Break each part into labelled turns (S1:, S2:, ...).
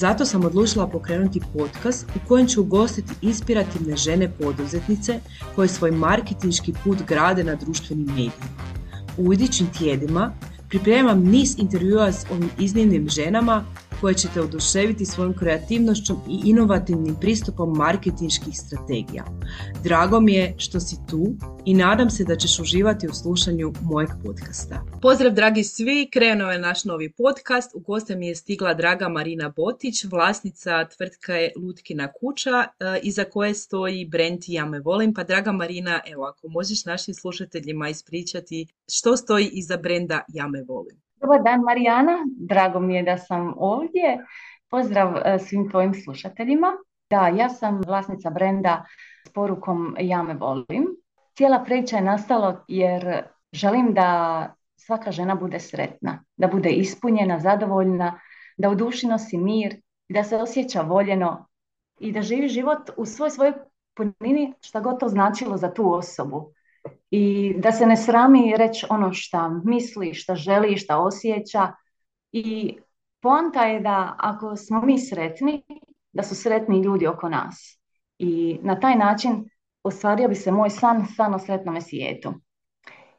S1: Zato sam odlučila pokrenuti podcast u kojem ću ugostiti inspirativne žene poduzetnice koje svoj marketinški put grade na društvenim medijima. U idućim tjedima pripremam niz intervjua s ovim iznimnim ženama koje ćete oduševiti svojom kreativnošću i inovativnim pristupom marketinških strategija. Drago mi je što si tu i nadam se da ćeš uživati u slušanju mojeg podcasta. Pozdrav dragi svi, krenuo je naš novi podcast. U goste mi je stigla draga Marina Botić, vlasnica tvrtke Lutkina kuća, e, iza koje stoji brand Ja me volim. Pa draga Marina, evo ako možeš našim slušateljima ispričati što stoji iza brenda Ja me volim.
S2: Dobar dan Marijana, drago mi je da sam ovdje. Pozdrav e, svim tvojim slušateljima. Da, ja sam vlasnica brenda s porukom Ja me volim. Cijela priča je nastala jer želim da svaka žena bude sretna, da bude ispunjena, zadovoljna, da u duši nosi mir, da se osjeća voljeno i da živi život u svoj svojoj punini šta god to značilo za tu osobu i da se ne srami reći ono šta misli, šta želi, šta osjeća i poanta je da ako smo mi sretni, da su sretni ljudi oko nas. I na taj način ostvario bi se moj san, san o sretnome svijetu.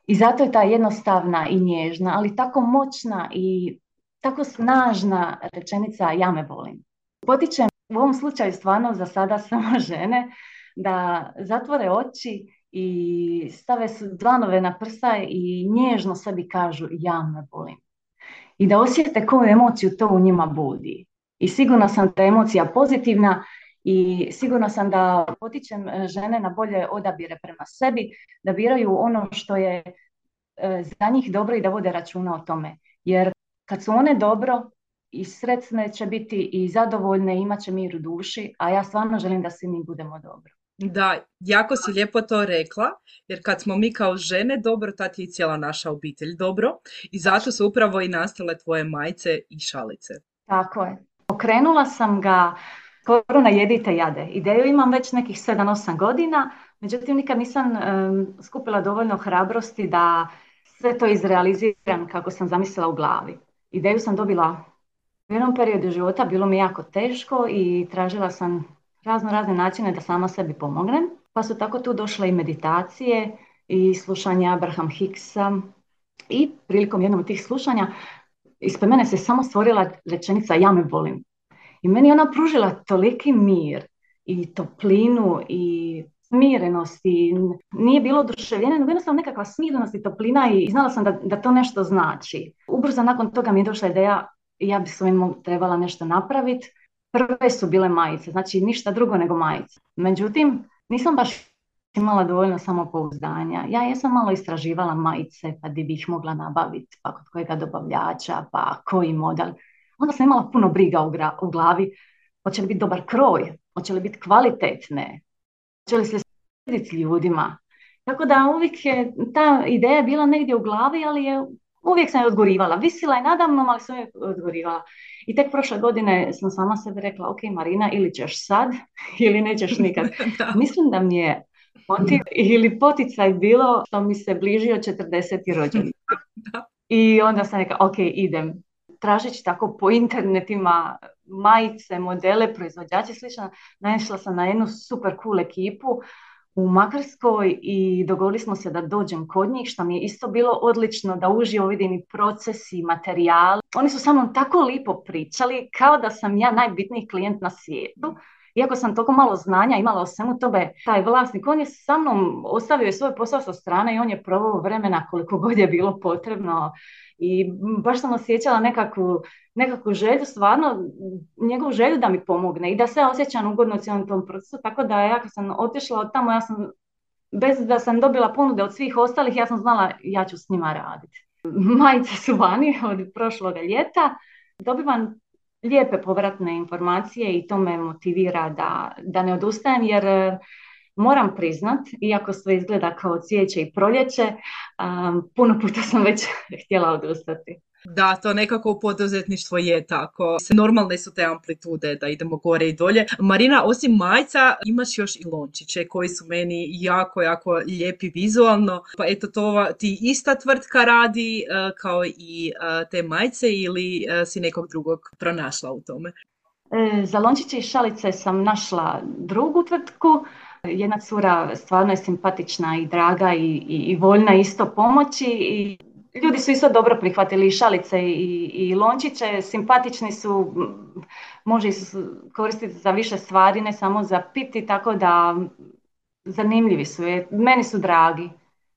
S2: I zato je ta jednostavna i nježna, ali tako moćna i tako snažna rečenica ja me volim. Potičem u ovom slučaju stvarno za sada samo žene da zatvore oči i stave dlanove na prsa i nježno sebi kažu ja me volim. I da osjete koju emociju to u njima budi. I sigurna sam da je emocija pozitivna i sigurna sam da potičem e, žene na bolje odabire prema sebi, da biraju ono što je e, za njih dobro i da vode računa o tome. Jer kad su one dobro i sretne će biti i zadovoljne imat će mir u duši, a ja stvarno želim da svi mi budemo dobro.
S1: Da, jako si lijepo to rekla, jer kad smo mi kao žene dobro, tad je i cijela naša obitelj dobro i zato su upravo i nastale tvoje majice i šalice.
S2: Tako je. Pokrenula sam ga skoro na jedite jade. Ideju imam već nekih 7-8 godina, međutim nikad nisam skupila dovoljno hrabrosti da sve to izrealiziram kako sam zamislila u glavi. Ideju sam dobila u jednom periodu života, bilo mi jako teško i tražila sam razno razne načine da sama sebi pomognem. Pa su tako tu došle i meditacije i slušanja Abraham Hicksa i prilikom jednog od tih slušanja ispred mene se samo stvorila rečenica ja me volim. I meni ona pružila toliki mir i toplinu i smirenost i nije bilo oduševljenje, nego jednostavno nekakva smirenost i toplina i znala sam da, da to nešto znači. Ubrzo nakon toga mi je došla ideja ja bi s ovim trebala nešto napraviti prve su bile majice, znači ništa drugo nego majice. Međutim, nisam baš imala dovoljno samopouzdanja. Ja jesam malo istraživala majice, pa di bi ih mogla nabaviti, pa kod kojega dobavljača, pa koji model. Onda sam imala puno briga u, u glavi, hoće li biti dobar kroj, hoće li biti kvalitetne, hoće li se svidjeti ljudima. Tako da uvijek je ta ideja bila negdje u glavi, ali je uvijek sam je odgorivala. Visila je nadamnom, ali sam je odgorivala. I tek prošle godine sam sama sebi rekla, ok Marina, ili ćeš sad, ili nećeš nikad. Mislim da mi je motiv ili poticaj bilo što mi se bližio 40. rođendan. I onda sam rekla, ok, idem. Tražeći tako po internetima majice, modele, proizvođače, slično, naišla sam na jednu super cool ekipu u Makarskoj i dogovorili smo se da dođem kod njih, što mi je isto bilo odlično, da uživo vidim i procesi i materijal. Oni su sa mnom tako lipo pričali, kao da sam ja najbitniji klijent na svijetu. Iako sam toliko malo znanja imala o svemu tobe, taj vlasnik, on je sa mnom ostavio svoj posao sa strane i on je provao vremena koliko god je bilo potrebno. I baš sam osjećala nekakvu, nekakvu želju, stvarno njegovu želju da mi pomogne i da se osjećam ugodno u cijelom tom procesu, tako da ja kad sam otišla od tamo, ja sam, bez da sam dobila ponude od svih ostalih, ja sam znala ja ću s njima raditi. Majice su vani od prošloga ljeta, dobivam lijepe povratne informacije i to me motivira da, da ne odustajem jer e, moram priznat, iako sve izgleda kao cvijeće i proljeće, puno puta sam već htjela odustati.
S1: Da, to nekako u poduzetništvo je tako. Normalne su te amplitude da idemo gore i dolje. Marina, osim majca imaš još i lončiće koji su meni jako, jako lijepi vizualno. Pa eto to ti ista tvrtka radi e, kao i e, te majce ili e, si nekog drugog pronašla u tome?
S2: Za lončiće i šalice sam našla drugu tvrtku. Jedna cura stvarno je simpatična i draga i, i voljna isto pomoći i ljudi su isto dobro prihvatili i šalice i, i lončiće, simpatični su, može koristiti za više stvari, ne samo za piti, tako da zanimljivi su, meni su dragi.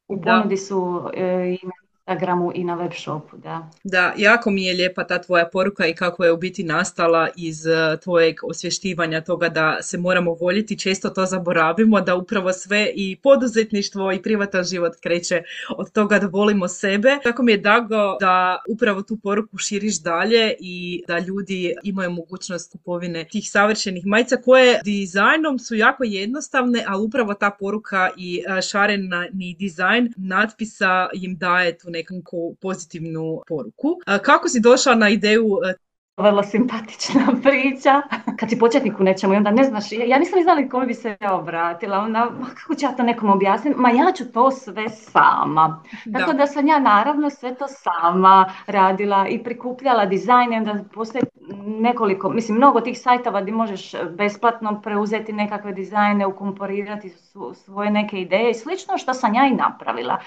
S2: U ponudi su e, i Instagramu i na web shopu, da.
S1: Da, jako mi je lijepa ta tvoja poruka i kako je u biti nastala iz e, tvojeg osvještivanja toga da se moramo voljeti, često to zaboravimo, da upravo sve i poduzetništvo i privatan život kreće od toga da volimo sebe. Tako mi je dago da upravo tu poruku širiš dalje i da ljudi imaju mogućnost kupovine tih savršenih majica koje dizajnom su jako jednostavne, ali upravo ta poruka i e, šareni dizajn natpisa im daje tu nekakvu pozitivnu poruku. Kako si došla na ideju e,
S2: vrlo simpatična priča. Kad si početnik u nečemu i onda ne znaš, ja nisam znala kome bi se ja obratila, onda kako ću ja to nekom objasniti, ma ja ću to sve sama. Tako da sam ja naravno sve to sama radila i prikupljala dizajn i onda postoje nekoliko, mislim mnogo tih sajtova gdje možeš besplatno preuzeti nekakve dizajne, ukomporirati svoje neke ideje i slično što sam ja i napravila.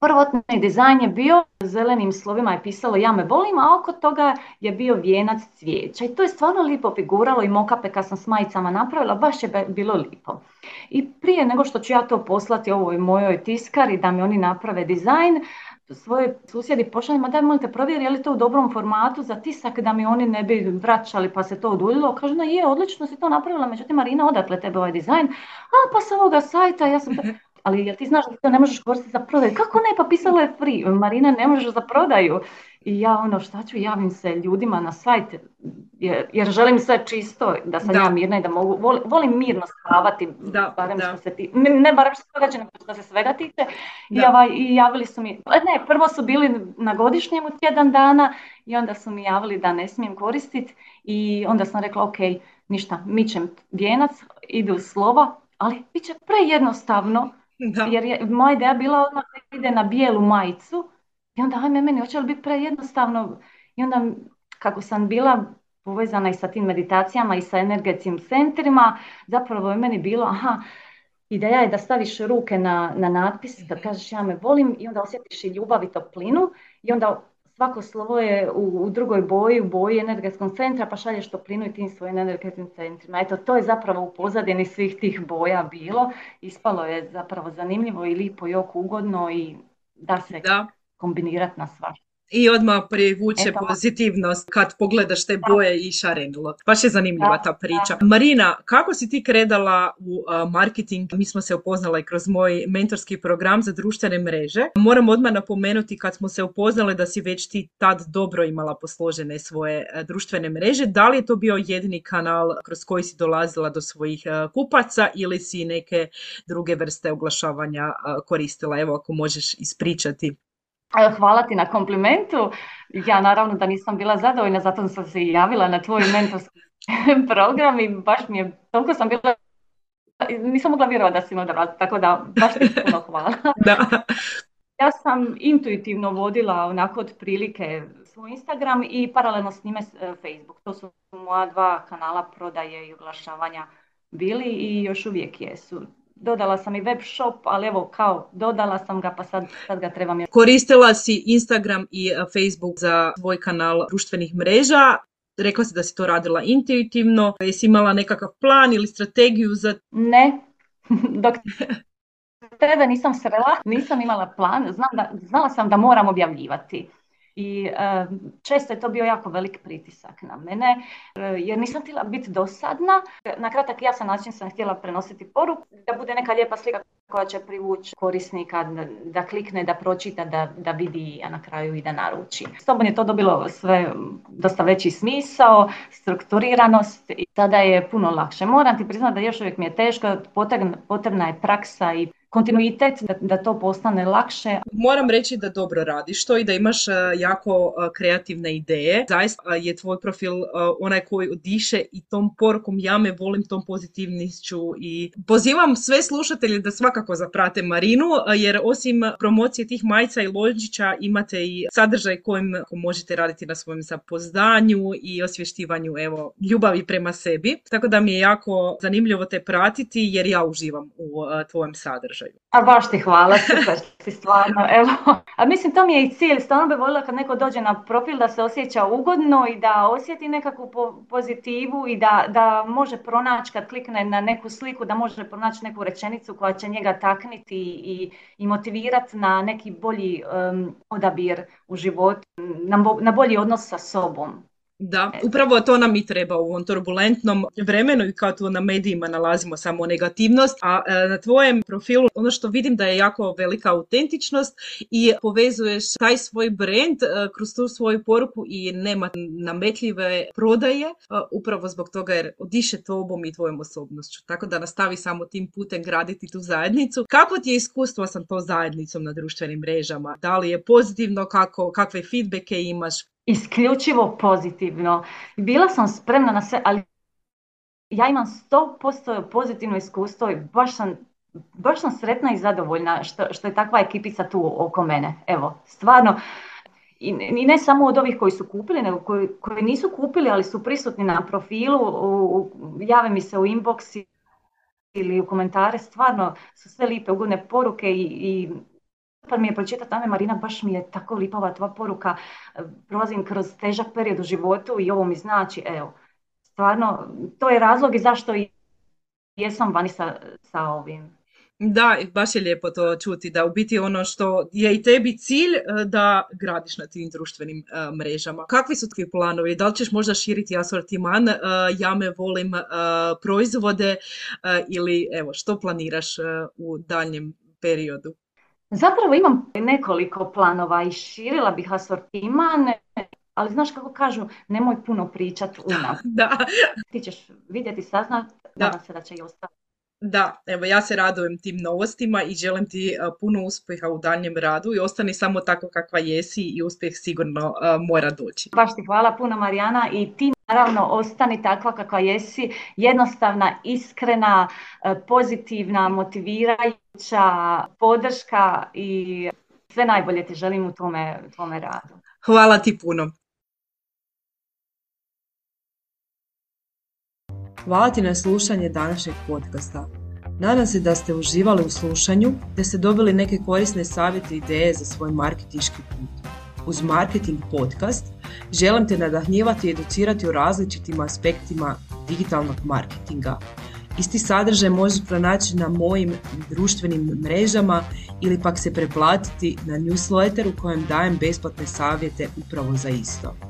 S2: Prvotni dizajn je bio, zelenim slovima je pisalo ja me volim, a oko toga je bio vijenac cvijeća. I to je stvarno lipo figuralo i mokape kad sam s majicama napravila, baš je bilo lipo. I prije nego što ću ja to poslati ovoj mojoj tiskari da mi oni naprave dizajn, svoje susjedi pošaljima daj molite provjeri je li to u dobrom formatu za tisak da mi oni ne bi vraćali pa se to oduljilo. Kažu no je, odlično si to napravila, međutim Marina odakle tebe ovaj dizajn? A pa sa ovoga sajta, ja sam ali jel ti znaš da to ne možeš koristiti za prodaju? Kako ne? Pa pisalo je free. Marina, ne možeš za prodaju. I ja ono, šta ću, javim se ljudima na sajt, jer, jer želim sve čisto, da sam ja mirna i da mogu, volim, mirno spavati, da, barem da. što se ti, ne, barem što se događa, nego što se svega tiče. I, ovaj, I javili su mi, e, ne, prvo su bili na godišnjem u tjedan dana i onda su mi javili da ne smijem koristiti i onda sam rekla, ok, ništa, mićem vijenac, idu slova, ali bit će prejednostavno da. Jer je moja ideja bila odmah da ide na bijelu majicu i onda ajme meni, hoće li biti prejednostavno i onda kako sam bila povezana i sa tim meditacijama i sa energetskim centrima, zapravo je meni bilo, aha, ideja je da staviš ruke na, na natpis, kad kažeš ja me volim i onda osjetiš i ljubav i toplinu i onda svako slovo je u, u drugoj boji, u boji energetskog centra, pa šalješ toplinu i tim svojim energetskim centrima. Eto, to je zapravo u pozadini svih tih boja bilo. Ispalo je zapravo zanimljivo i lipo i oko ugodno i da se da. kombinirati na svašta
S1: i odmah privuče pozitivnost kad pogledaš te boje i šarenilo. Baš je zanimljiva ta priča. Marina, kako si ti kredala u marketing? Mi smo se upoznali kroz moj mentorski program za društvene mreže. Moram odmah napomenuti kad smo se upoznali da si već ti tad dobro imala posložene svoje društvene mreže. Da li je to bio jedini kanal kroz koji si dolazila do svojih kupaca ili si neke druge vrste oglašavanja koristila? Evo ako možeš ispričati.
S2: Hvala ti na komplimentu. Ja naravno da nisam bila zadovoljna, zato sam se javila na tvoj mentorski program i baš mi je, toliko sam bila, nisam mogla vjerovati da si me odabrala, tako da baš ti puno hvala. Da. Ja sam intuitivno vodila onako od prilike svoj Instagram i paralelno s njime e, Facebook. To su moja dva kanala prodaje i oglašavanja bili i još uvijek jesu dodala sam i web shop, ali evo kao dodala sam ga pa sad, sad ga trebam.
S1: Koristila si Instagram i e, Facebook za svoj kanal društvenih mreža. Rekla si da si to radila intuitivno. Jesi imala nekakav plan ili strategiju za...
S2: Ne, dok tebe nisam srela, nisam imala plan. Znam da, znala sam da moram objavljivati. I često je to bio jako velik pritisak na mene, e, jer nisam htjela biti dosadna. Na kratak jasan način sam htjela prenositi poruku, da bude neka lijepa slika koja će privući korisnika da, da klikne, da pročita, da, da vidi, a na kraju i da naruči. S tobom je to dobilo sve dosta veći smisao, strukturiranost i tada je puno lakše. Moram ti priznati da još uvijek mi je teško, potrebna je praksa i kontinuitet da, da to postane lakše.
S1: Moram reći da dobro radiš to i da imaš e, jako e, kreativne ideje. Zaista je tvoj profil e, onaj koji odiše i tom porukom ja me volim tom pozitivnošću i pozivam sve slušatelje da svakako zaprate Marinu jer osim promocije tih majica i lođića imate i sadržaj kojim možete raditi na svojem zapozdanju i osvještivanju evo ljubavi prema sebi. Tako da mi je jako zanimljivo te pratiti jer ja uživam u tvojem sadržaju.
S2: A baš ti hvala, super si stvarno, evo. A mislim, to mi je i cilj, stvarno bi voljela kad neko dođe na profil da se osjeća ugodno i da osjeti nekakvu pozitivu i da, da može pronaći kad klikne na neku sliku, da može pronaći neku rečenicu koja će njega takniti i, i motivirati na neki bolji odabir u životu, na, na bolji odnos sa sobom.
S1: Da, upravo to nam i treba u ovom turbulentnom vremenu i kao tu na medijima nalazimo samo negativnost, a e, na tvojem profilu ono što vidim da je jako velika autentičnost i povezuješ taj svoj brand e, kroz tu svoju poruku i nema nametljive prodaje, e, upravo zbog toga jer odiše tobom i tvojom osobnošću. Tako da nastavi samo tim putem graditi tu zajednicu. Kako ti je iskustvo sa to zajednicom na društvenim mrežama? Da li je pozitivno, kako, kakve feedbacke imaš?
S2: Isključivo pozitivno. Bila sam spremna na sve, ali ja imam 100% pozitivno iskustvo i baš sam, baš sam sretna i zadovoljna što, što je takva ekipica tu oko mene. Evo, stvarno, i, ne samo od ovih koji su kupili, nego koji, koji nisu kupili, ali su prisutni na profilu, u, jave mi se u inbox ili u komentare, stvarno su sve lipe, ugodne poruke i, i pa mi je pročitati Marina, baš mi je tako lipava tva poruka, prolazim kroz težak period u životu i ovo mi znači, evo, stvarno, to je razlog i zašto jesam vani sa, sa ovim.
S1: Da, baš je lijepo to čuti, da u biti ono što je i tebi cilj e, da gradiš na tim društvenim e, mrežama. Kakvi su tvoji planovi? Da li ćeš možda širiti asortiman? E, ja me volim proizvode ili evo, što planiraš u daljem periodu?
S2: Zapravo imam nekoliko planova i širila bih asortiman, ali znaš kako kažu, nemoj puno pričat unap.
S1: Da.
S2: Ti ćeš vidjeti, saznat, da. se da će i ostati.
S1: Da, evo ja se radujem tim novostima i želim ti puno uspjeha u daljem radu i ostani samo tako kakva jesi i uspjeh sigurno mora doći.
S2: Baš ti hvala puno Marijana i ti naravno ostani takva kakva jesi, jednostavna, iskrena, pozitivna, motivirajuća, podrška i sve najbolje ti želim u tome, tome radu.
S1: Hvala ti puno. Hvala ti na slušanje današnjeg podcasta. Nadam se da ste uživali u slušanju, da ste dobili neke korisne savjete i ideje za svoj marketinški put. Uz Marketing Podcast želim te nadahnjivati i educirati o različitim aspektima digitalnog marketinga. Isti sadržaj možeš pronaći na mojim društvenim mrežama ili pak se preplatiti na newsletter u kojem dajem besplatne savjete upravo za isto.